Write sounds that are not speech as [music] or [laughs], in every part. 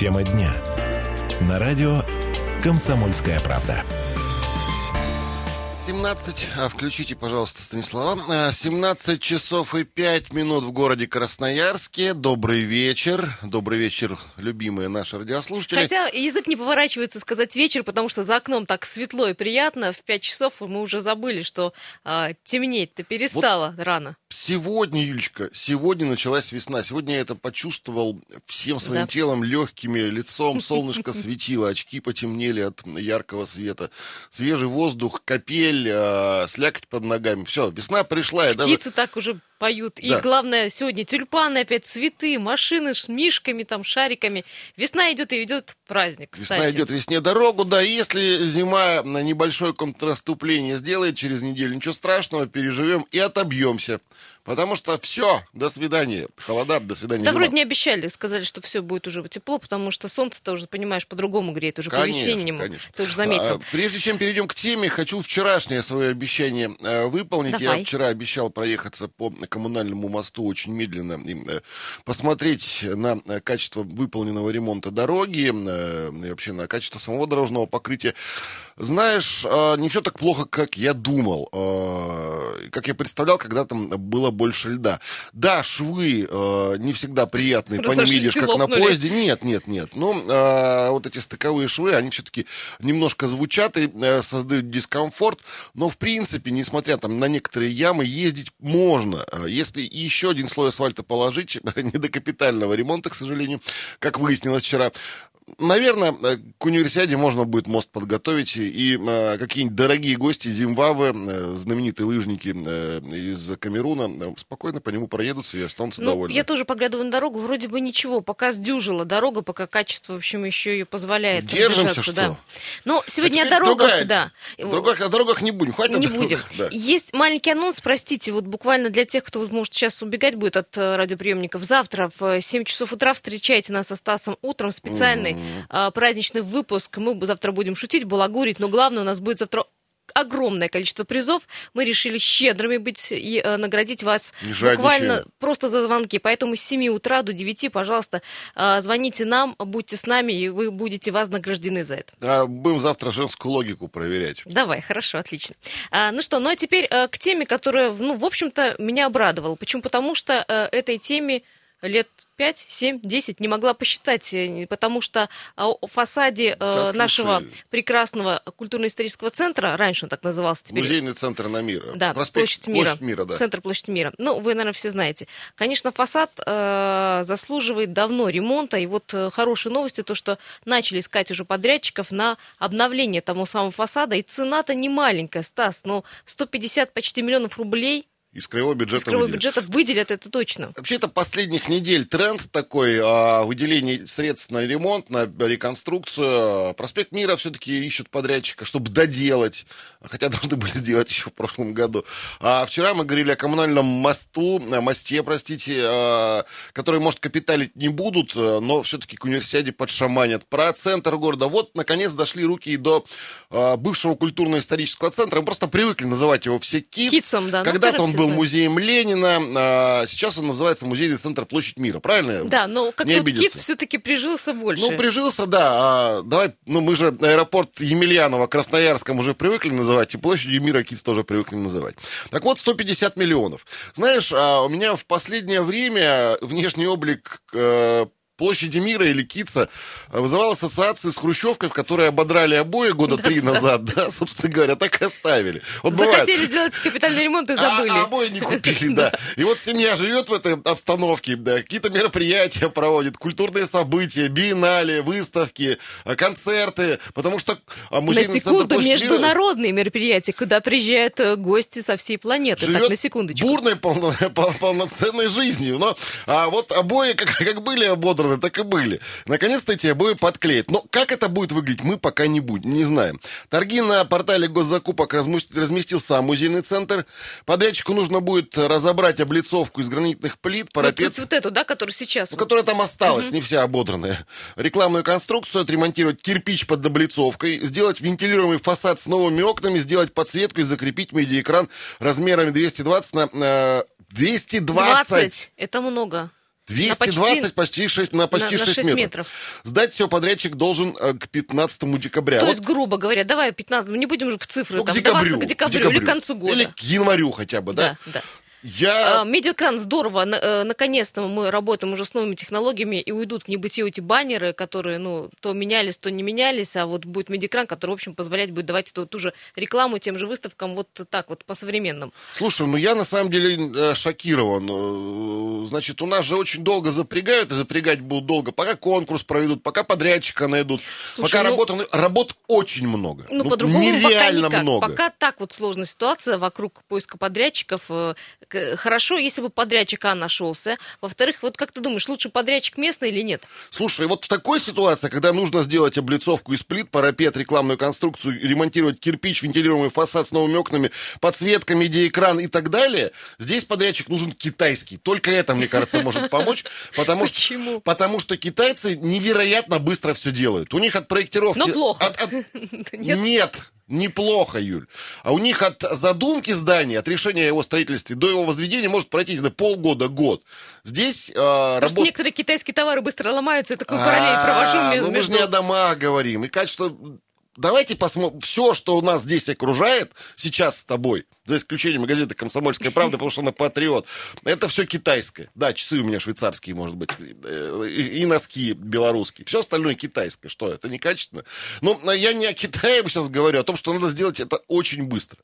Тема дня. На радио «Комсомольская правда». 17, а включите, пожалуйста, Станислава. 17 часов и 5 минут в городе Красноярске. Добрый вечер. Добрый вечер, любимые наши радиослушатели. Хотя язык не поворачивается сказать вечер, потому что за окном так светло и приятно. В 5 часов мы уже забыли, что а, темнеть-то перестало вот рано. Сегодня, Юлечка, сегодня началась весна. Сегодня я это почувствовал всем своим да. телом, легкими, лицом. [laughs] Солнышко светило, очки потемнели от яркого света. Свежий воздух, капель, э, слякоть под ногами. Все, весна пришла. Птицы даже... так уже поют. Да. И главное, сегодня тюльпаны опять, цветы, машины с мишками, там, шариками. Весна идет и идет праздник, кстати. Весна идет весне дорогу, да. Если зима на небольшое контраступление сделает через неделю, ничего страшного, переживем и отобьемся. Потому что все, до свидания. Холода, до свидания. Да, вроде не обещали, сказали, что все будет уже тепло, потому что солнце-то уже, понимаешь, по-другому греет, уже по-весеннему. Конечно. Ты уже заметил. А, прежде чем перейдем к теме, хочу вчерашнее свое обещание э, выполнить. Давай. Я вчера обещал проехаться по коммунальному мосту очень медленно и э, посмотреть на э, качество выполненного ремонта дороги э, и вообще на качество самого дорожного покрытия. Знаешь, э, не все так плохо, как я думал, э, как я представлял, когда там было было больше льда. Да, швы э, не всегда приятные, по ним видишь, как лопнули. на поезде. Нет, нет, нет. Но э, вот эти стыковые швы, они все-таки немножко звучат и э, создают дискомфорт. Но, в принципе, несмотря там на некоторые ямы, ездить можно. Э, если еще один слой асфальта положить, [laughs] не до капитального ремонта, к сожалению, как выяснилось вчера, наверное, э, к универсиаде можно будет мост подготовить, и э, какие-нибудь дорогие гости Зимбабве, э, знаменитые лыжники э, из Камеруна, э, спокойно по нему проедутся и останутся ну, довольны. Я тоже поглядываю на дорогу, вроде бы ничего, пока сдюжила дорога, пока качество, в общем, еще ее позволяет Держимся, что? Да. Но сегодня а о дорогах, другая, да. Других, о дорогах не будем, хватит Не будем. Да. Есть маленький анонс, простите, вот буквально для тех, кто может сейчас убегать будет от э, радиоприемников. Завтра в 7 часов утра встречайте нас со Стасом утром специальный mm-hmm. праздничный выпуск. Мы завтра будем шутить, балагурить, но главное у нас будет завтра огромное количество призов. Мы решили щедрыми быть и э, наградить вас буквально просто за звонки. Поэтому с 7 утра до 9, пожалуйста, э, звоните нам, будьте с нами, и вы будете вознаграждены за это. А будем завтра женскую логику проверять. Давай, хорошо, отлично. А, ну что, ну а теперь э, к теме, которая, ну, в общем-то, меня обрадовала. Почему? Потому что э, этой теме лет 5, 7, 10 не могла посчитать, э, потому что о фасаде да, нашего прекрасного культурно-исторического центра, раньше он так назывался теперь. Музейный центр на мира. Да, Проспект, площадь мира. Площадь мира да. Центр площадь мира. Ну, вы, наверное, все знаете. Конечно, фасад э, заслуживает давно ремонта, и вот э, хорошие новости, то, что начали искать уже подрядчиков на обновление того самого фасада, и цена-то не маленькая, Стас, но 150 почти миллионов рублей из краевого бюджета Из краевого выделят. бюджета выделят, это точно. Вообще, это последних недель тренд такой, а, выделение средств на ремонт, на реконструкцию. Проспект Мира все-таки ищут подрядчика, чтобы доделать, хотя [laughs] должны были сделать еще в прошлом году. А вчера мы говорили о коммунальном мосту, мосте, простите, а, который, может, капиталить не будут, но все-таки к универсиаде подшаманят. Про центр города. Вот, наконец, дошли руки и до а, бывшего культурно-исторического центра. Мы просто привыкли называть его все КИЦ. КИЦом, да. Ну, Когда-то он был музеем Ленина, а сейчас он называется Музейный центр Площадь Мира, правильно? Да, но как тут КИТ все-таки прижился больше. Ну, прижился, да. А, давай, ну, мы же аэропорт Емельянова, Красноярском уже привыкли называть, и Площадью Мира КИТ тоже привыкли называть. Так вот, 150 миллионов. Знаешь, а у меня в последнее время внешний облик э, площади мира или Кица вызывал ассоциации с Хрущевкой, в которой ободрали обои года три назад, да, собственно говоря, так и оставили. Вот Захотели бывает. сделать капитальный ремонт и забыли. А, а обои не купили, [laughs] да. И вот семья живет в этой обстановке, да, какие-то мероприятия проводит, культурные события, биеннале, выставки, а, концерты, потому что а, музейный На секунду, международные мероприятия, куда приезжают э, гости со всей планеты. Живет так, на секундочку. бурной полно, [laughs] полноценной жизнью. Но а вот обои, как, как были ободраны, сделаны, так и были. Наконец-то эти обои подклеят. Но как это будет выглядеть, мы пока не будем, не знаем. Торги на портале госзакупок разместил сам музейный центр. Подрядчику нужно будет разобрать облицовку из гранитных плит, парапет. Вот, вот эту, да, которая сейчас? Ну, которая там осталась, угу. не вся ободранная. Рекламную конструкцию, отремонтировать кирпич под облицовкой, сделать вентилируемый фасад с новыми окнами, сделать подсветку и закрепить медиаэкран размерами 220 на... Э, 220! 20. Это много. 220 почти, почти 6, на почти на, 6, на 6 метров. метров. Сдать все подрядчик должен э, к 15 декабря. То вот. есть, грубо говоря, давай 15, мы не будем в цифры ну, там, к декабрю, к декабрю, к декабрю или к концу года. Или к январю хотя бы, да? Да, да. Я... А, медиакран здорово. Э, наконец-то мы работаем уже с новыми технологиями, и уйдут в небытие эти баннеры, которые, ну, то менялись, то не менялись, а вот будет медиакран, который, в общем, позволять будет давать эту, ту же рекламу тем же выставкам вот так вот, по-современному. Слушай, ну я на самом деле э, шокирован. Э, значит, у нас же очень долго запрягают, и запрягать будут долго, пока конкурс проведут, пока подрядчика найдут, Слушай, пока ну... работа... Работ очень много. Ну, ну по-другому пока никак. много. Пока так вот сложная ситуация вокруг поиска подрядчиков, хорошо, если бы подрядчик А нашелся. Во-вторых, вот как ты думаешь, лучше подрядчик местный или нет? Слушай, вот в такой ситуации, когда нужно сделать облицовку из плит, парапет, рекламную конструкцию, ремонтировать кирпич, вентилируемый фасад с новыми окнами, подсветка, медиаэкран и так далее, здесь подрядчик нужен китайский. Только это, мне кажется, может помочь, потому что, потому что китайцы невероятно быстро все делают. У них от проектировки... Но плохо. От, от... [laughs] Нет, Неплохо, Юль. А у них от задумки здания, от решения его строительства до его возведения может пройти, знаю, полгода, год. Здесь э, работ... некоторые китайские товары быстро ломаются, я такой параллель провожу. Ну, мы же не о домах говорим. И качество давайте посмотрим, все, что у нас здесь окружает сейчас с тобой, за исключением газеты «Комсомольская правда», потому что она патриот, это все китайское. Да, часы у меня швейцарские, может быть, э, и носки белорусские. Все остальное китайское. Что, это некачественно? Но я не о Китае сейчас говорю, а о том, что надо сделать это очень быстро.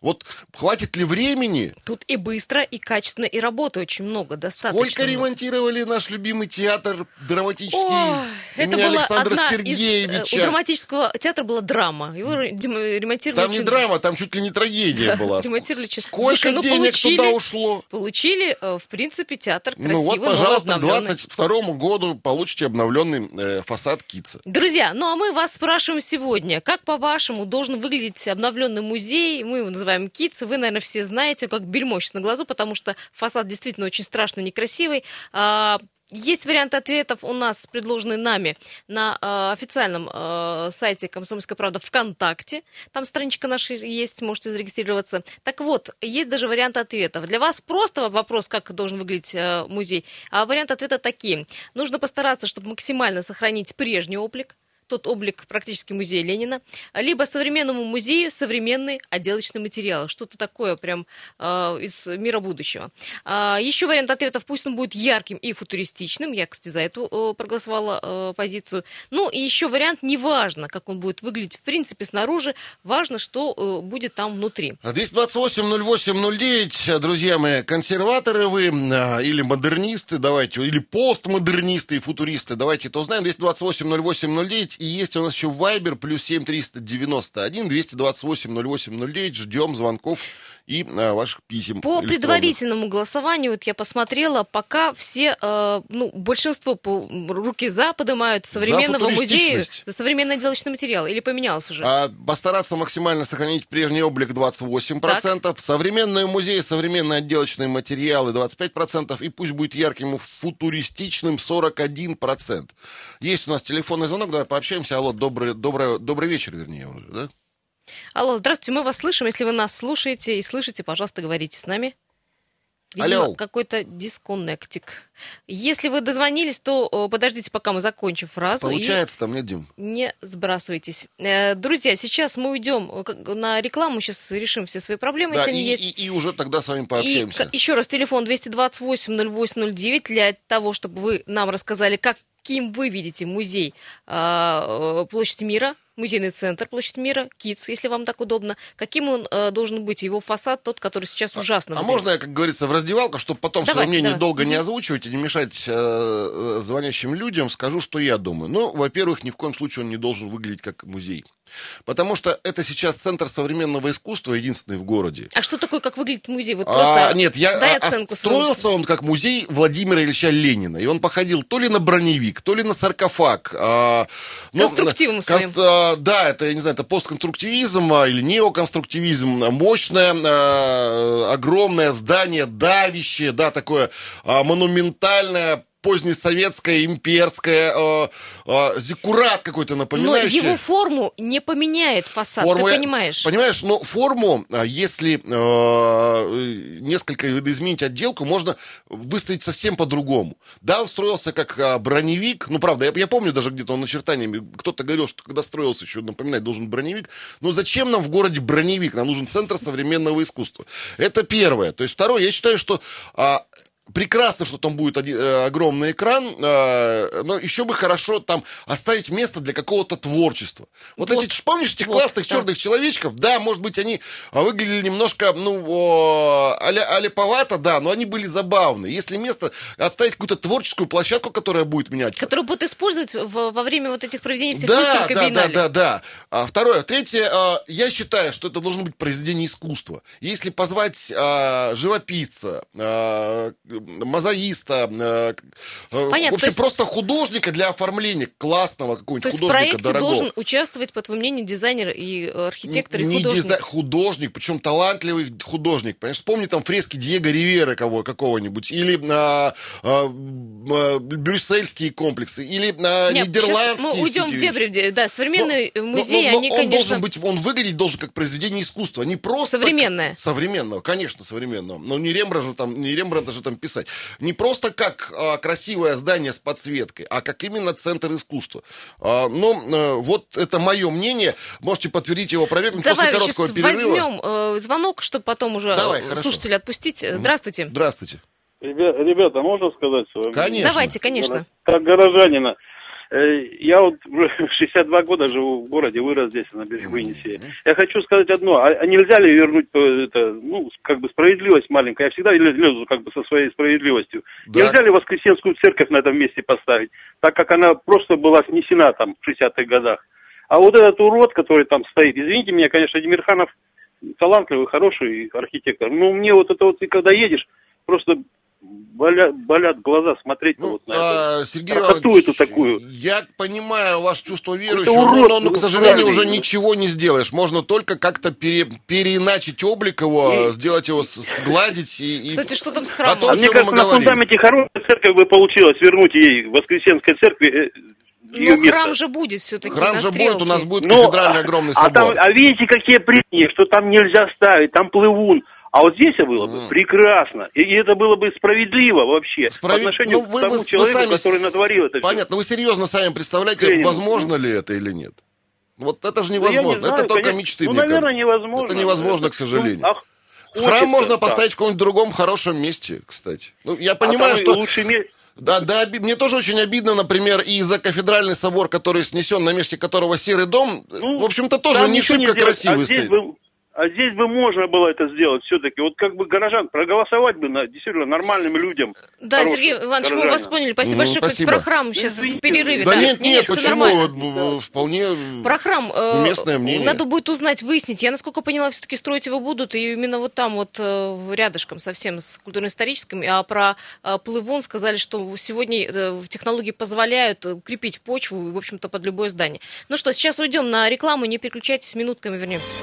Вот хватит ли времени? Тут и быстро, и качественно, и работы очень много, достаточно. Сколько ремонтировали наш любимый театр драматический О, это была Александра одна Сергеевича. Из, у драматического театра была драма. Его ремонтировали Там очень... не драма, там чуть ли не трагедия была. Ремонтировали Сколько Слушай, ну, денег получили, туда ушло? Получили, э, в принципе, театр красивый, Ну вот, пожалуйста, к 22 году получите обновленный э, фасад КИЦа. Друзья, ну а мы вас спрашиваем сегодня, как по-вашему должен выглядеть обновленный музей? Мы его называем называем Китс. Вы, наверное, все знаете, как бельмо на глазу, потому что фасад действительно очень страшно некрасивый. А, есть вариант ответов у нас, предложенный нами на э, официальном э, сайте «Комсомольская правда» ВКонтакте. Там страничка наша есть, можете зарегистрироваться. Так вот, есть даже вариант ответов. Для вас просто вопрос, как должен выглядеть э, музей, а вариант ответа такие. Нужно постараться, чтобы максимально сохранить прежний облик, тот облик практически музея Ленина, либо современному музею современный отделочный материал, что-то такое прям э, из мира будущего. А, еще вариант ответов, пусть он будет ярким и футуристичным, я, кстати, за эту э, проголосовала э, позицию. Ну и еще вариант, неважно, как он будет выглядеть в принципе снаружи, важно, что э, будет там внутри. 228-08-09, друзья мои, консерваторы вы э, или модернисты, давайте, или постмодернисты и футуристы, давайте это узнаем. 228-08-09, и есть у нас еще Viber, плюс 7 391 228 08 09. Ждем звонков и а, ваших писем. По предварительному голосованию, вот я посмотрела, пока все, э, ну, большинство по руки за поднимают современного за музея за современный отделочный материал. Или поменялось уже? А, постараться максимально сохранить прежний облик 28%, так. современный музей, современные отделочные материалы 25%, и пусть будет ярким и футуристичным 41%. Есть у нас телефонный звонок, давай пообщаемся. Алло, добрый, добрый, добрый вечер, вернее, уже, да? Алло, здравствуйте, мы вас слышим. Если вы нас слушаете и слышите, пожалуйста, говорите с нами. Видимо, Алло. какой-то дисконнектик. Если вы дозвонились, то подождите, пока мы закончим фразу. Получается, там нет, Дим. Не сбрасывайтесь. Э, друзья, сейчас мы уйдем э, на рекламу, сейчас решим все свои проблемы, да, если и, они есть. И, и уже тогда с вами пообщаемся. И, еще раз, телефон 228-08-09 для того, чтобы вы нам рассказали, каким вы видите музей э, Площади Мира, музейный центр Площадь Мира, КИЦ, если вам так удобно. Каким он э, должен быть, его фасад, тот, который сейчас а, ужасно А, а можно я, как говорится, в раздевалку, чтобы потом давай, свое мнение давай. долго не озвучивать и не мешать э, э, звонящим людям, скажу, что я думаю. Ну, во-первых, ни в коем случае он не должен выглядеть как музей. Потому что это сейчас центр современного искусства, единственный в городе. А что такое, как выглядит музей? Вот просто а, нет, я дай оценку. Строился он как музей Владимира Ильича Ленина. И он походил то ли на броневик, то ли на саркофаг. А, ну, Конструктивом своим. А, да, это, я не знаю, это постконструктивизм а, или неоконструктивизм. Мощное, а, огромное здание, давящее, да, такое а, монументальное, позднесоветская, имперская, э, э, зиккурат какой-то напоминающий. Но его форму не поменяет фасад, форму, ты понимаешь? Понимаешь, но форму, а, если э, несколько изменить отделку, можно выставить совсем по-другому. Да, он строился как э, броневик, ну, правда, я, я помню даже где-то он начертаниями, кто-то говорил, что когда строился, еще напоминать должен броневик. Но зачем нам в городе броневик? Нам нужен центр современного искусства. Это первое. То есть второе, я считаю, что э, прекрасно, что там будет один, э, огромный экран, э, но еще бы хорошо там оставить место для какого-то творчества. Вот, вот эти, помнишь, этих вот, классных да. черных человечков, да, может быть, они а, выглядели немножко, ну, аля, аляповато, да, но они были забавны. Если место, оставить какую-то творческую площадку, которая будет меняться. Которую будут использовать в, во время вот этих проведений всех да, да, да, да, да. А, второе. Третье, а, я считаю, что это должно быть произведение искусства. Если позвать а, живописца, а, мозаиста, э, э, Понятно, в общем, есть... просто художника для оформления классного какого-нибудь художника То есть в проекте дорогого. должен участвовать, по твоему мнению, дизайнер и архитектор, не и художник? Дизай... художник, причем талантливый художник. Понимаешь, вспомни там фрески Диего Ривера кого, какого-нибудь, или а, а, а, брюссельские комплексы, или а, Нет, нидерландские. мы уйдем в дебри, да, современные но, музеи, но, но, они, он конечно... должен быть, он выглядеть должен как произведение искусства, не просто... Современное. Как... Современного, конечно, современного. Но не Рембрандта же там, не Рембрандта же там писать. Не просто как а, красивое здание с подсветкой, а как именно центр искусства. А, но а, вот это мое мнение. Можете подтвердить его проверку Давай после короткого перерыва. возьмем э, звонок, чтобы потом уже Давай, слушателя отпустить. Здравствуйте. Здравствуйте. Ребята, можно сказать свое Конечно. Давайте, конечно. Как горожанина. Э, я вот 62 [laughs] года живу в городе, вырос здесь, на берегу Енисея. Я хочу сказать одно, а, а нельзя ли вернуть э, это, ну, как бы справедливость маленькая? Я всегда лезу как бы со своей справедливостью. Да. Нельзя ли Воскресенскую церковь на этом месте поставить, так как она просто была снесена там в 60-х годах? А вот этот урод, который там стоит, извините меня, конечно, Демирханов талантливый, хороший архитектор, но мне вот это вот, ты когда едешь, просто болят, болят глаза смотреть ну, вот на а, это. Сергей Иванович, эту такую. Я понимаю ваше чувство верующего, урод, но, но, к сожалению, уже ничего не сделаешь. Можно только как-то пере, переиначить облик его, и... сделать его, сгладить. И, Кстати, что там с храмом? А, то, а мне кажется, на говорим. фундаменте хорошая церковь бы получилось вернуть ей в Воскресенской церкви э, но храм же будет все-таки Храм же будет, у нас будет Но, кафедральный огромный собор. А, там, а видите, какие прения, что там нельзя ставить, там плывун. А вот здесь было бы mm. прекрасно. И это было бы справедливо вообще Справед... по отношению ну, вы, к тому вы, человеку, вы сами... который натворил это Понятно, все. вы серьезно сами представляете, Тренинг. возможно ли это или нет? Вот это же невозможно. Ну, не знаю, это только конечно. мечты. Ну, наверное, невозможно. Это невозможно, это, к сожалению. Ну, ах, Храм можно так. поставить в каком-нибудь другом хорошем месте, кстати. Ну, я понимаю, а что... Мест... Да, да, мне тоже очень обидно, например, и за кафедральный собор, который снесен, на месте которого серый дом, ну, в общем-то, тоже не шибко красивый а стоит. Здесь а здесь бы можно было это сделать все-таки. Вот как бы горожан проголосовать бы на действительно нормальным людям. Да, Сергей Иванович, горожанам. мы вас поняли. Спасибо ну, большое. Спасибо. Кстати, про храм сейчас Извините. в перерыве. Да, да нет, нет, нет почему? Вот, вполне Про храм э, местное мнение. Надо будет узнать, выяснить. Я, насколько поняла, все-таки строить его будут. И именно вот там вот э, рядышком совсем с культурно-историческим. А про э, Плывун сказали, что сегодня технологии позволяют укрепить почву, в общем-то, под любое здание. Ну что, сейчас уйдем на рекламу. Не переключайтесь, минутками вернемся.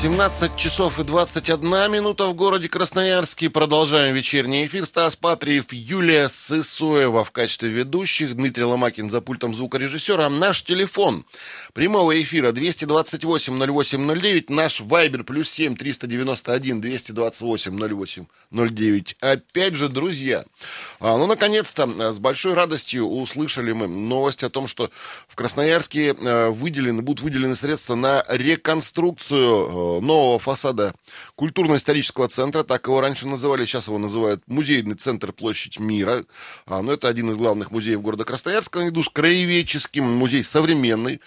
17 часов и 21 минута в городе Красноярске. Продолжаем вечерний эфир. Стас Патриев, Юлия Сысоева в качестве ведущих, Дмитрий Ломакин за пультом звукорежиссера. Наш телефон прямого эфира 228-08-09, наш вайбер плюс 7 391 228 08 Опять же, друзья, а, ну, наконец-то, с большой радостью услышали мы новость о том, что в Красноярске а, выделены, будут выделены средства на реконструкцию нового фасада культурно-исторического центра, так его раньше называли, сейчас его называют музейный центр Площадь Мира, а, но это один из главных музеев города Красноярска, наряду с краеведческим, музей современный.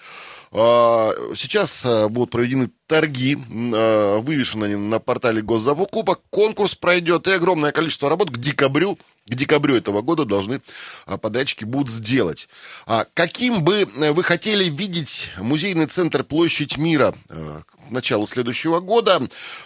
А, сейчас а, будут проведены торги, а, вывешены они на портале госзакупок, конкурс пройдет, и огромное количество работ к декабрю, к декабрю этого года должны подрядчики будут сделать. Каким бы вы хотели видеть музейный центр Площадь Мира началу следующего года.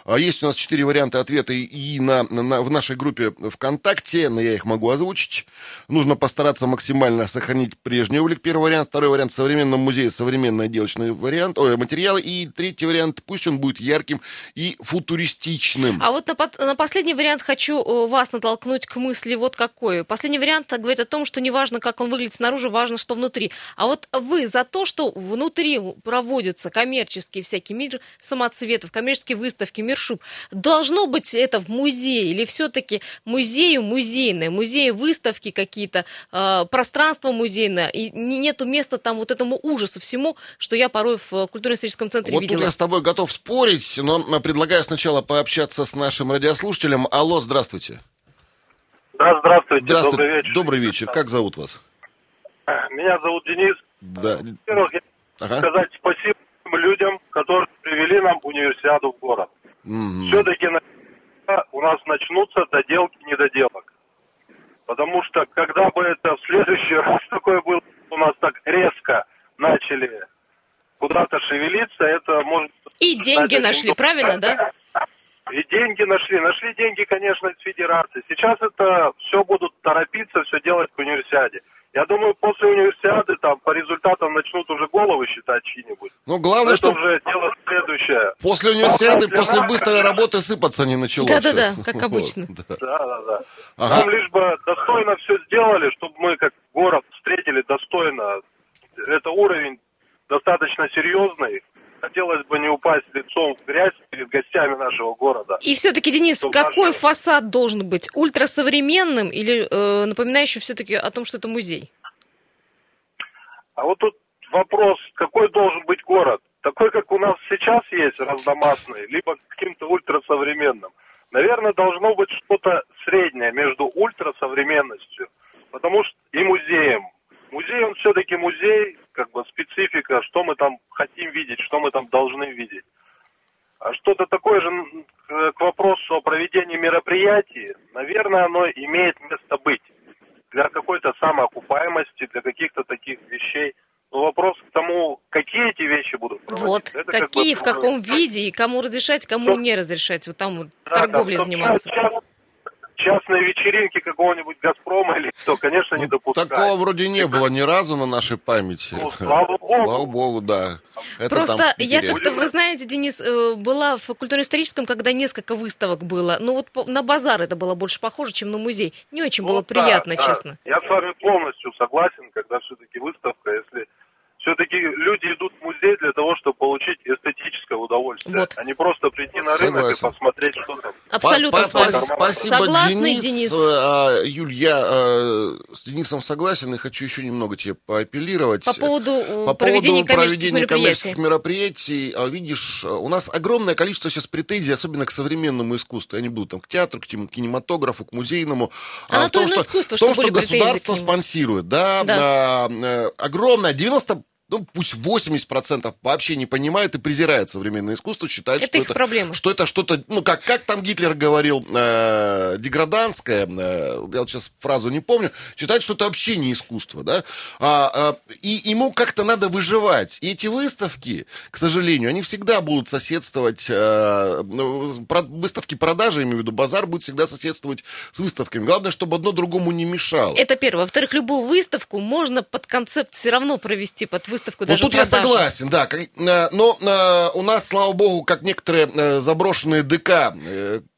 А, есть у нас четыре варианта ответа и на, на, в нашей группе ВКонтакте, но я их могу озвучить. Нужно постараться максимально сохранить прежний облик. Первый вариант. Второй вариант – современном музее современный отделочный вариант, ой, материалы. И третий вариант – пусть он будет ярким и футуристичным. А вот на, на последний вариант хочу э, вас натолкнуть к мысли вот какой. Последний вариант говорит о том, что не важно, как он выглядит снаружи, важно, что внутри. А вот вы за то, что внутри проводятся коммерческие всякие мир самоцветов, коммерческие выставки, мир шуб, должно быть это в музее или все-таки музею музейное, музеи выставки какие-то, э, пространство музейное, и нету места там вот этому ужасу всему, что я порой в культурно-историческом центре вот видела. Вот я с тобой готов спорить, но предлагаю сначала пообщаться с нашим радиослушателем. Алло, здравствуйте. Да, здравствуйте. Здравствуйте. Добрый вечер. Добрый вечер. Как зовут вас? Меня зовут Денис. Да. Во-первых, я ага. сказать спасибо людям, которые привели нам универсиаду в город. Угу. Все-таки у нас начнутся доделки недоделок. Потому что когда бы это в следующий [laughs] раз такое было, у нас так резко начали куда-то шевелиться, это может... И деньги нашли, правильно, да? И деньги нашли. Нашли деньги, конечно, из федерации. Сейчас это все будут торопиться, все делать к универсиаде. Я думаю, после универсиады там по результатам начнут уже головы считать чьи-нибудь. Ну, главное, это что... уже дело следующее. После универсиады, после, после быстрой работы сыпаться не началось. Да-да-да, [laughs] как обычно. Да-да-да. Ага. Нам лишь бы достойно все сделали, чтобы мы как город встретили достойно. Это уровень достаточно серьезный хотелось бы не упасть лицом в грязь перед гостями нашего города. И все-таки, Денис, Чтобы какой наши... фасад должен быть? Ультрасовременным или э, напоминающим все-таки о том, что это музей? А вот тут вопрос, какой должен быть город? Такой, как у нас сейчас есть, разномастный, либо каким-то ультрасовременным. Наверное, должно быть что-то среднее между ультрасовременностью, потому что и музеем. Музей, он все-таки музей, как бы специфика, что мы там хотим видеть, что мы там должны видеть. А что-то такое же к вопросу о проведении мероприятий, наверное, оно имеет место быть. Для какой-то самоокупаемости, для каких-то таких вещей. Но вопрос к тому, какие эти вещи будут проводить. Вот, Это какие, как бы, в каком виде, и кому разрешать, кому что... не разрешать. Вот там вот да, торговлей да, заниматься. Сейчас, частные вечеринки какого-нибудь «Газпрома» или что, конечно, не ну, допускают. Такого вроде не было ни разу на нашей памяти. Ну, слава богу. Слава богу, да. Это Просто я как-то, вы знаете, Денис, э, была в культурно-историческом, когда несколько выставок было. Ну вот на базар это было больше похоже, чем на музей. Не очень ну, было приятно, да, честно. Я с вами полностью согласен, когда все-таки выставка, если все-таки люди идут в музей для того, чтобы получить эстетическое удовольствие, вот. а не просто прийти на Согласен. рынок и посмотреть, что там. Абсолютно с вами. Спасибо, Согласный, Денис. Денис. А, Юль, я а, с Денисом согласен и хочу еще немного тебе поапеллировать. По поводу, э, По проведения, поводу коммерческих проведения коммерческих мероприятий. А, видишь, у нас огромное количество сейчас претензий, особенно к современному искусству. Они будут там к театру, к кинематографу, к музейному. А, а на то том, что, искусство, что, том, что государство спонсирует. Да, да. А, э, огромное, 90 ну, пусть 80% вообще не понимают и презирают современное искусство, считают, это что, это, что это что-то, ну, как, как там Гитлер говорил, э, деграданское, э, я вот сейчас фразу не помню, считают, что это вообще не искусство, да, а, а, и ему как-то надо выживать. И эти выставки, к сожалению, они всегда будут соседствовать, э, ну, выставки продажи, имею в виду, базар будет всегда соседствовать с выставками. Главное, чтобы одно другому не мешало. Это первое. Во-вторых, любую выставку можно под концепт все равно провести, под выставку выставку даже Вот тут продажу. я согласен, да. Э, но э, у нас, слава богу, как некоторые э, заброшенные ДК,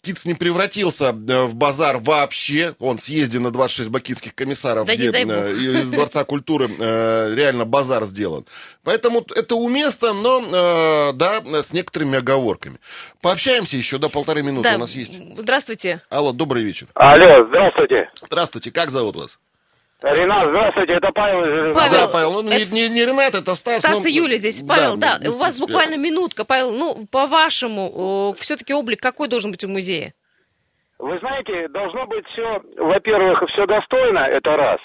Киц не превратился в базар вообще. Он съездил на 26 бакинских комиссаров, да где из Дворца культуры реально базар сделан. Поэтому это уместно, но да, с некоторыми оговорками. Пообщаемся еще до полторы минуты да. у нас есть. Здравствуйте. Алло, добрый вечер. Алло, здравствуйте. Здравствуйте, как зовут вас? Ренат, здравствуйте, это Павел. Павел, да, Павел, ну это... не, не Ренат, это Стас. Стас но... и Юля здесь. Павел, да, да у вас буквально минутка. Павел, ну, по-вашему, все-таки облик какой должен быть у музея? Вы знаете, должно быть все, во-первых, все достойно, это раз.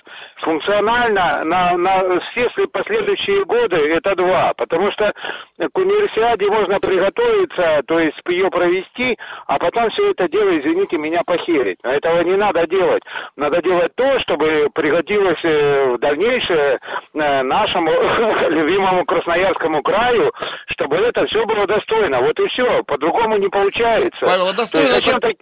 Функционально, на, на все последующие годы, это два. Потому что к универсиаде можно приготовиться, то есть ее провести, а потом все это дело, извините меня, похерить. Но этого не надо делать. Надо делать то, чтобы пригодилось э, в дальнейшее э, нашему [laughs] любимому Красноярскому краю, чтобы это все было достойно. Вот и все. По-другому не получается. Павел, а достойно, это, так...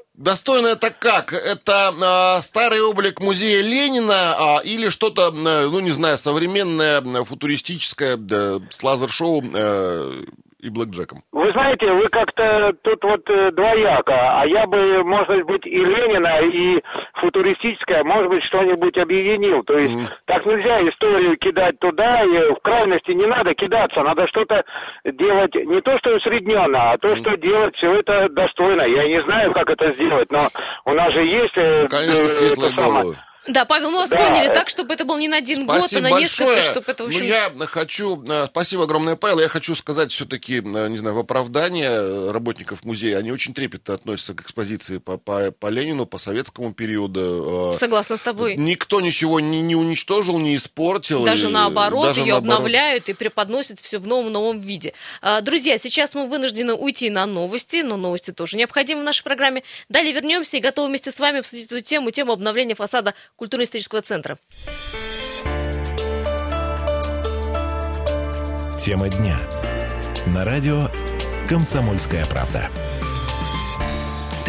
достойно это как? Это э, старый облик музея Ленина э, или что-то, э, ну не знаю, современное, футуристическое, э, с лазер-шоу э, и блэкджеком. Вы знаете, вы как-то тут вот э, двояко, а я бы, может быть, и Ленина, и футуристическое, может быть, что-нибудь объединил. То есть mm. так нельзя историю кидать туда, и в крайности не надо кидаться, надо что-то делать, не то что усредненно, а то, mm. что делать все это достойно. Я не знаю, как это сделать, но у нас же есть... Э, Конечно, э, светлые головы. Да, Павел, мы вас да. поняли так, чтобы это был не на один спасибо год, а на большое. несколько, чтобы это, в общем... Ну, я хочу, э, спасибо огромное, Павел, я хочу сказать все-таки, э, не знаю, в оправдание работников музея, они очень трепетно относятся к экспозиции по, по, по Ленину, по советскому периоду. Э, Согласна с тобой. Никто ничего не, не уничтожил, не испортил. Даже и, наоборот, даже ее наоборот. обновляют и преподносят все в новом-новом виде. Друзья, сейчас мы вынуждены уйти на новости, но новости тоже необходимы в нашей программе. Далее вернемся и готовы вместе с вами обсудить эту тему, тему обновления фасада культурно-исторического центра. Тема дня. На радио «Комсомольская правда».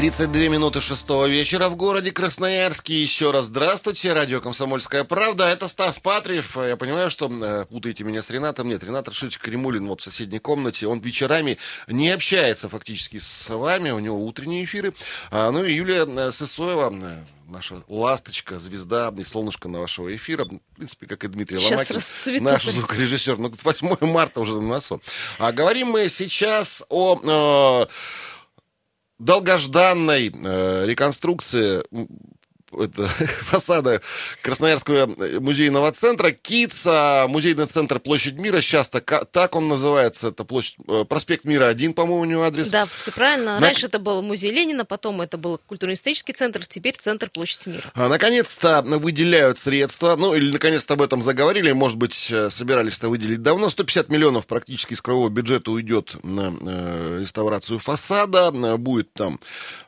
32 минуты шестого вечера в городе Красноярске. Еще раз здравствуйте. Радио «Комсомольская правда». Это Стас Патриев. Я понимаю, что э, путаете меня с Ренатом. Нет, Ренат Рашидович Кремулин вот в соседней комнате. Он вечерами не общается фактически с вами. У него утренние эфиры. А, ну и Юлия э, Сысоева э, наша ласточка, звезда и солнышко на вашего эфира. В принципе, как и Дмитрий сейчас Ломакин, наш звукорежиссер. Ну, 8 марта уже на носу. А говорим мы сейчас о... Э, долгожданной э, реконструкции это, [laughs] фасада Красноярского музейного центра. КИЦ, музейный центр Площадь Мира, сейчас так, так он называется, это площадь, э, проспект Мира один, по-моему, у него адрес. Да, все правильно. На... Раньше это был музей Ленина, потом это был культурно-исторический центр, теперь центр Площадь Мира. А, наконец-то выделяют средства, ну или наконец-то об этом заговорили, может быть, э, собирались-то выделить давно. 150 миллионов практически из крового бюджета уйдет на э, реставрацию фасада, будет там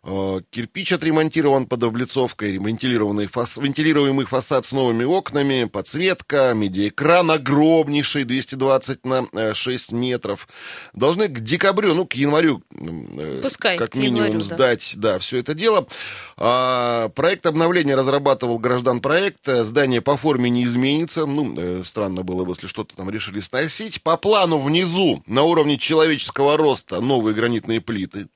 э, кирпич отремонтирован под облицовкой, ремонтирован вентилированный фас... вентилируемый фасад с новыми окнами, подсветка, медиаэкран огромнейший, 220 на 6 э, метров. Должны к декабрю, ну, к январю, э, Пускай, как минимум, январю, сдать да. Да, все это дело. А, проект обновления разрабатывал граждан проекта. Здание по форме не изменится. Ну, э, странно было бы, если что-то там решили сносить. По плану внизу, на уровне человеческого роста, новые гранитные плиты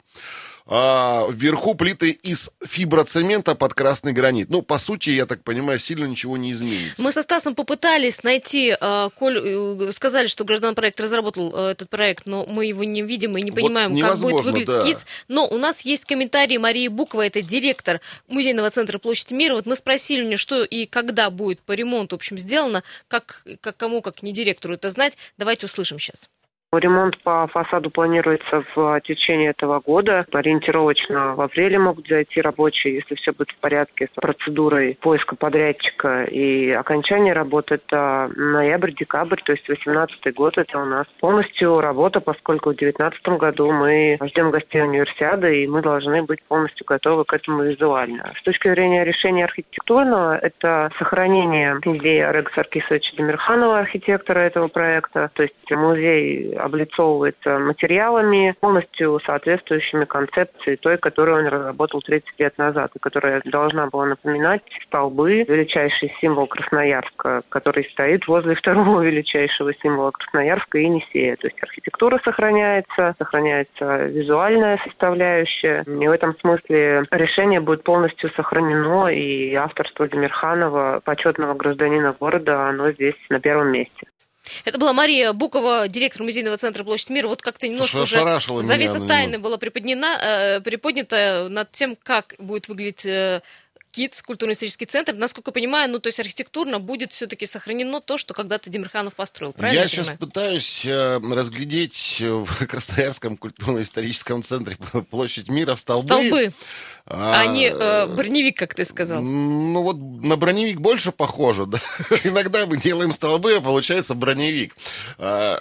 а вверху плиты из фиброцемента под красный гранит. Ну, по сути, я так понимаю, сильно ничего не изменится. Мы со Стасом попытались найти, а, коль э, сказали, что граждан проект разработал э, этот проект, но мы его не видим и не понимаем, вот как будет выглядеть да. КИЦ. Но у нас есть комментарий Марии Букова, это директор музейного центра Площадь Мира. Вот мы спросили у нее, что и когда будет по ремонту, в общем, сделано, как, как кому, как не директору это знать. Давайте услышим сейчас. Ремонт по фасаду планируется в течение этого года. Ориентировочно в апреле могут зайти рабочие, если все будет в порядке с процедурой поиска подрядчика и окончания работы. Это ноябрь-декабрь, то есть 2018 год это у нас полностью работа, поскольку в 2019 году мы ждем гостей универсиады и мы должны быть полностью готовы к этому визуально. С точки зрения решения архитектурного, это сохранение идеи Орега Саркисовича Демирханова, архитектора этого проекта, то есть музей облицовывается материалами, полностью соответствующими концепции той, которую он разработал 30 лет назад, и которая должна была напоминать столбы, величайший символ Красноярска, который стоит возле второго [laughs] величайшего символа Красноярска, Енисея. То есть архитектура сохраняется, сохраняется визуальная составляющая. И в этом смысле решение будет полностью сохранено, и авторство Демирханова, почетного гражданина города, оно здесь на первом месте. Это была Мария Букова, директор музейного центра Площадь Мира. Вот как-то немножко уже завеса тайны была приподнята, э, приподнята над тем, как будет выглядеть э, КИЦ, культурно-исторический центр. Насколько я понимаю, ну, то есть архитектурно будет все-таки сохранено то, что когда-то Демирханов построил, правильно? Я, я сейчас понимаю? пытаюсь э, разглядеть в [laughs] Красноярском культурно-историческом центре [laughs] площадь мира столбы. Столбы. А, а не э, броневик, как ты сказал. Ну вот на броневик больше похоже, да. [laughs] Иногда мы делаем столбы, а получается броневик. А,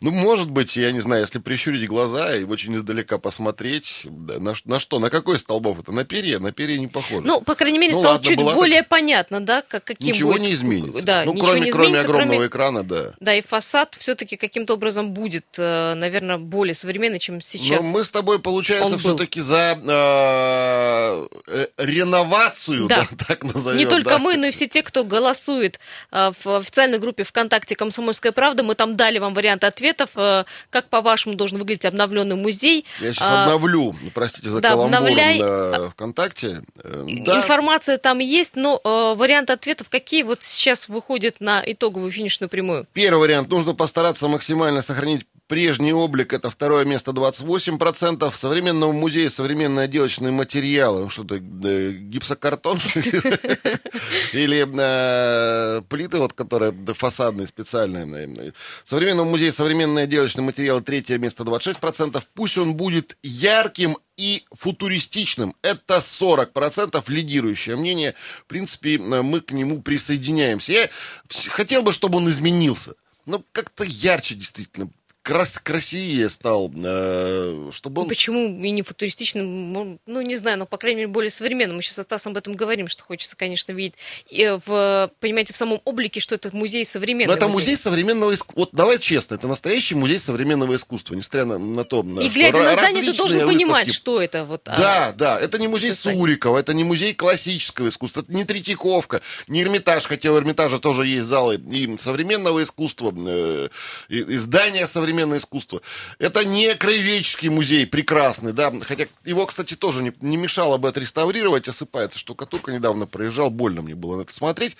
ну, может быть, я не знаю, если прищурить глаза и очень издалека посмотреть, да, на, на что, на какой столбов это? На перья? На перья не похоже. Ну, по крайней мере, ну, стало ладно, чуть более так... понятно, да, как, каким Ничего будет... не изменится. Да, ну, кроме, не кроме изменится, огромного кроме... экрана, да. Да, и фасад все-таки каким-то образом будет, э, наверное, более современный, чем сейчас. Но мы с тобой, получается, все-таки за э, э, реновацию, да. да, [laughs] так назовем. Не только да. мы, но и все те, кто голосует э, в официальной группе ВКонтакте «Комсомольская правда». Мы там дали вам варианты ответов, э, как, по-вашему, должен выглядеть обновленный музей. Я сейчас а, обновлю, простите за да, каламбуром обновляй... на ВКонтакте. Э, да. Информация там есть, но э, варианты ответов какие вот сейчас выходят на итоговую финишную прямую? Первый вариант. Нужно постараться максимально сохранить Прежний облик – это второе место 28%. Современного музея современные отделочные материалы. Ну, что-то э, гипсокартон, [laughs] Или э, плиты, вот, которые фасадные, специальные. Современного музея современные отделочные материалы. Третье место 26%. Пусть он будет ярким и футуристичным. Это 40% лидирующее мнение. В принципе, мы к нему присоединяемся. Я хотел бы, чтобы он изменился. Ну, как-то ярче действительно крас красивее стал, э, чтобы он... Почему и не футуристичным? Ну, не знаю, но, по крайней мере, более современным. Мы сейчас со Стасом об этом говорим, что хочется, конечно, видеть, и в, понимаете, в самом облике, что это музей современного. Но это музей, музей современного искусства. Вот давай честно, это настоящий музей современного искусства, несмотря на, на то, И глядя на здание, ты должен выставки... понимать, что это. Вот, да, а... да, это не музей Сурикова, это не музей классического искусства, это не Третьяковка, не Эрмитаж, хотя у Эрмитажа тоже есть залы и современного искусства, э, и, и здания современного современное искусство. Это не краеведческий музей, прекрасный, да, хотя его, кстати, тоже не, не мешало бы отреставрировать, осыпается штукатурка, недавно проезжал, больно мне было на это смотреть.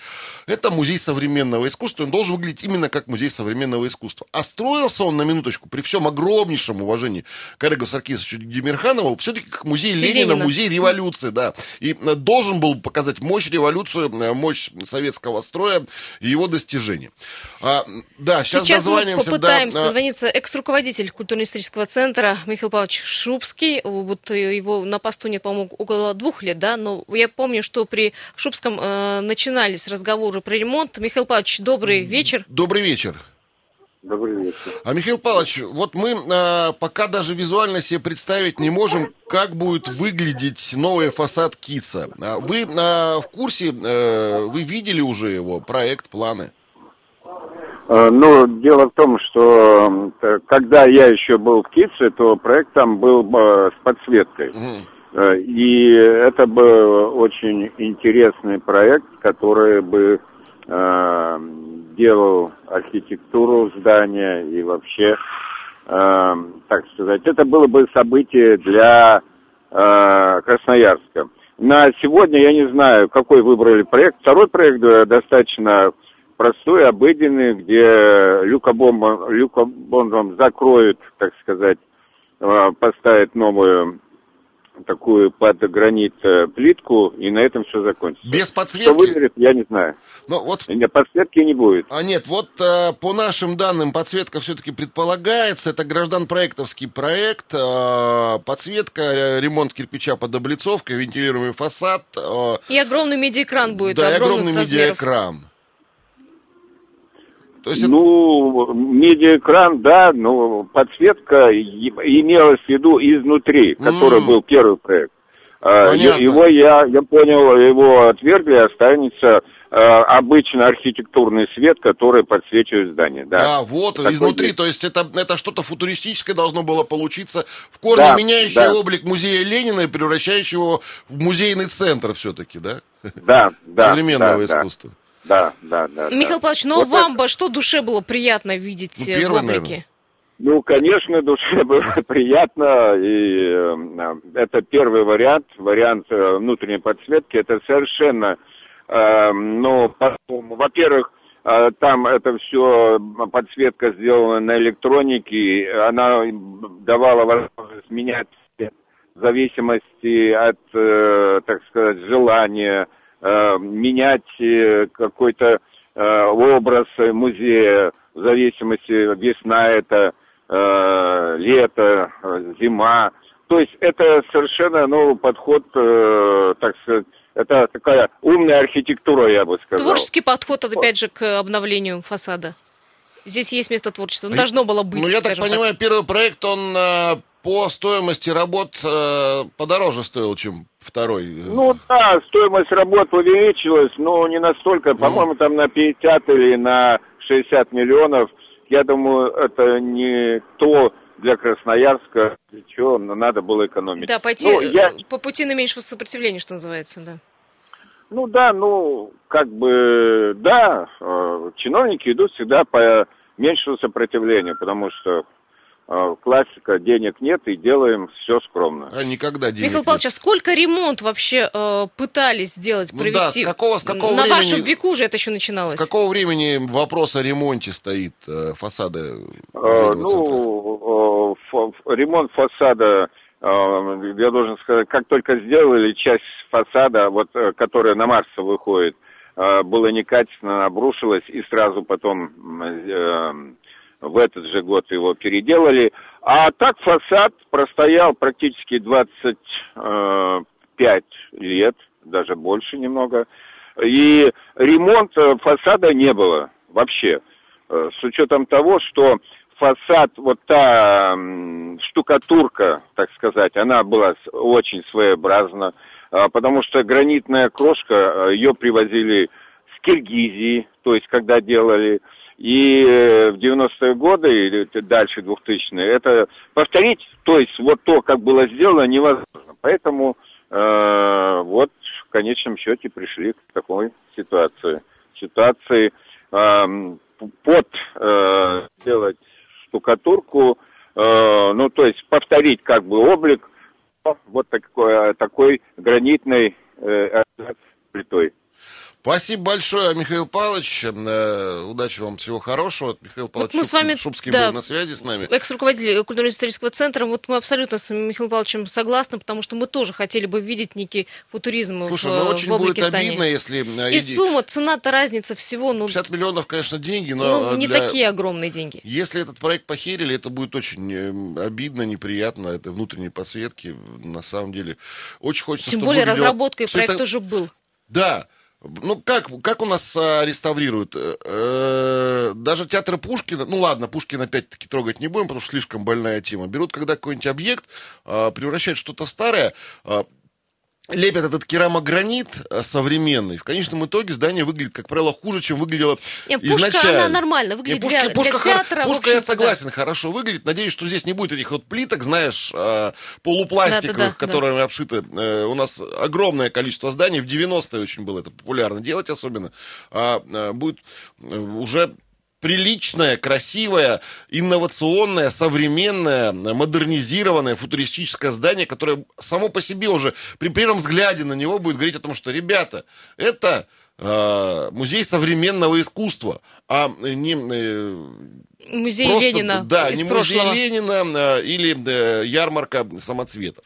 Это музей современного искусства, он должен выглядеть именно как музей современного искусства. А строился он, на минуточку, при всем огромнейшем уважении к Олегу Саркисовичу Демирханову, все-таки как музей Ленина, Ленина, музей революции, да, и э, должен был показать мощь революцию, э, мощь советского строя и его достижения. А, да, сейчас, сейчас мы попытаемся да, дозвониться экс-руководитель культурно-исторического центра Михаил Павлович Шубский. Вот его на посту нет, по-моему, около двух лет, да, но я помню, что при Шубском э, начинались разговоры про ремонт. Михаил Павлович, добрый вечер. Добрый вечер. Добрый вечер. А, Михаил Павлович, вот мы э, пока даже визуально себе представить не можем, как будет выглядеть новый фасад КИЦа. А вы э, в курсе, э, вы видели уже его, проект, планы? Э, ну, дело в том, что э, когда я еще был в КИЦе, то проект там был э, с подсветкой. Mm. И это был очень интересный проект, который бы э, делал архитектуру здания и вообще, э, так сказать, это было бы событие для э, Красноярска. На сегодня я не знаю, какой выбрали проект. Второй проект достаточно простой, обыденный, где люкобомбом, люкобомбом закроют, так сказать, э, поставят новую такую под гранит э, плитку, и на этом все закончится. Без подсветки? Что выберет, я не знаю. Но вот... Нет, подсветки не будет. А нет, вот э, по нашим данным подсветка все-таки предполагается. Это граждан-проектовский проект. Подсветка, ремонт кирпича под облицовкой, вентилируемый фасад. И огромный медиаэкран будет. Да, и огромный медиаэкран. То есть ну, это... медиаэкран, да, но подсветка имелась в виду изнутри, который mm. был первый проект. А, Понятно. Его я, я понял, его отвергли, останется а, обычно архитектурный свет, который подсвечивает здание. Да, да вот, Такой изнутри, есть. то есть это, это что-то футуристическое должно было получиться, в корне да, меняющий да. облик музея Ленина и превращающий его в музейный центр все-таки, да? Да, [laughs] да. Современного да, искусства. Да. Да, да, да. Михаил Павлович, но ну, вот вам бы что душе было приятно видеть ну, первое, в облике? Наверное. Ну, конечно, душе [laughs] было приятно, и э, это первый вариант, вариант э, внутренней подсветки, это совершенно, э, ну, во-первых, э, там это все, подсветка сделана на электронике, она давала возможность менять зависимости от, э, так сказать, желания менять э, какой-то э, образ музея, в зависимости, весна это, э, лето, э, зима. То есть это совершенно новый подход, э, так сказать, это такая умная архитектура, я бы сказал. Творческий подход, опять же, к обновлению фасада. Здесь есть место творчества. Ну, должно было быть. Ну, я так понимаю, так. первый проект, он э, по стоимости работ э, подороже стоил, чем второй. Ну да, стоимость работ увеличилась, но не настолько, mm. по-моему, там на 50 или на 60 миллионов. Я думаю, это не то для Красноярска, чего надо было экономить. Да, пойти ну, я... по пути наименьшего сопротивления, что называется, да. Ну да, ну, как бы, да, э, чиновники идут всегда по меньшему сопротивлению, потому что э, классика, денег нет, и делаем все скромно. А никогда денег Михаил Павлович, а сколько ремонт вообще э, пытались сделать, провести? Ну да, с какого, с какого На времени, вашем веку же это еще начиналось. С какого времени вопрос о ремонте стоит э, фасада? Э, ну, э, ремонт фасада Э, я должен сказать, как только сделали часть фасада, вот, э, которая на Марса выходит, э, было некачественно, обрушилось, и сразу потом в этот же год его переделали. А так фасад простоял практически 25 лет, даже больше немного. И ремонт фасада не было вообще. С учетом того, что фасад, вот та штукатурка, так сказать, она была очень своеобразна, потому что гранитная крошка, ее привозили с Киргизии, то есть когда делали, и э, в 90-е годы или дальше 2000-е, это повторить, то есть вот то, как было сделано, невозможно. Поэтому э, вот в конечном счете пришли к такой ситуации. Ситуации э, под э, делать штукатурку, э, ну, то есть повторить как бы облик вот такой, такой гранитной э, плитой. Спасибо большое, Михаил Павлович. Э, удачи вам, всего хорошего. Михаил Павлович вот мы Шуб... с вами, Шубский да, был на связи с нами. Экс-руководитель культурно-исторического центра. Вот мы абсолютно с Михаилом Павловичем согласны, потому что мы тоже хотели бы видеть некий футуризм Слушай, в, ну, очень в будет обидно, если... Э, И сумма, цена-то разница всего... Ну, 50 миллионов, конечно, деньги, но... Ну, не для... такие огромные деньги. Если этот проект похерили, это будет очень э, обидно, неприятно. Это внутренние подсветки, на самом деле. Очень хочется, Тем более разработка и проект это... уже был. Да, ну, как, как у нас а, реставрируют? Э, э, даже театр Пушкина, ну ладно, Пушкина опять-таки трогать не будем, потому что слишком больная тема. Берут, когда какой-нибудь объект, э, превращают что-то старое, э, лепят этот керамогранит э, современный, в конечном итоге здание выглядит, как правило, хуже, чем выглядело Нет, пушка, изначально. она нормально выглядит Нет, пушка, для, для театра. Пушка, я согласен, да. хорошо выглядит. Надеюсь, что здесь не будет этих вот плиток, знаешь, э, полупластиковых, да, да, да, которыми да. обшиты. Э, у нас огромное количество зданий. В 90-е очень было это популярно делать особенно. А будет уже приличное, красивое, инновационное, современное, модернизированное, футуристическое здание, которое само по себе уже при первом взгляде на него будет говорить о том, что, ребята, это э, музей современного искусства, а не... Э, Музей просто, Ленина. Да, не прошлого. музей Ленина э, или э, ярмарка самоцветов.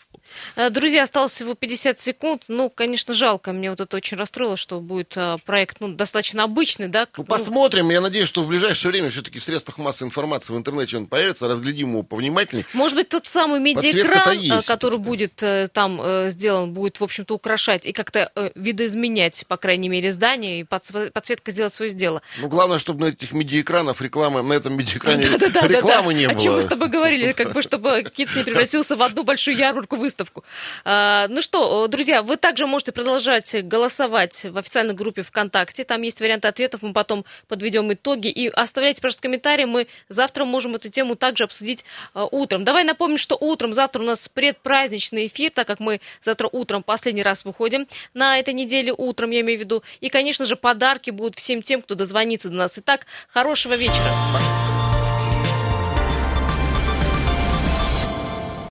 Э, друзья, осталось всего 50 секунд. Ну, конечно, жалко. Мне вот это очень расстроило, что будет э, проект ну, достаточно обычный, да? Ну, посмотрим. Я надеюсь, что в ближайшее время все-таки в средствах массовой информации в интернете он появится. Разглядим его повнимательнее. Может быть, тот самый медиаэкран, э, который будет там сделан, будет, в общем-то, украшать и как-то видоизменять, по крайней мере, здание, и подсветка сделать свое дело. Ну, главное, чтобы на этих медиаэкранах рекламы, на этом медиаэкране [laughs] рекламы не было. О чем мы с тобой говорили, [laughs] как бы, чтобы КИЦ не превратился в одну большую ярмарку выставку выставку. А, ну что, друзья, вы также можете продолжать голосовать в официальной группе ВКонтакте. Там есть варианты ответов, мы потом подведем итоги. И оставляйте, пожалуйста, комментарии. Мы завтра можем эту тему также обсудить а, утром. Давай напомним, что утром, завтра у нас предпраздничный эфир, так как мы завтра утром последний раз выходим на этой неделе утром, я имею в виду. И, конечно же, подарки будут всем тем, кто дозвонится до нас. Итак, хорошего вечера.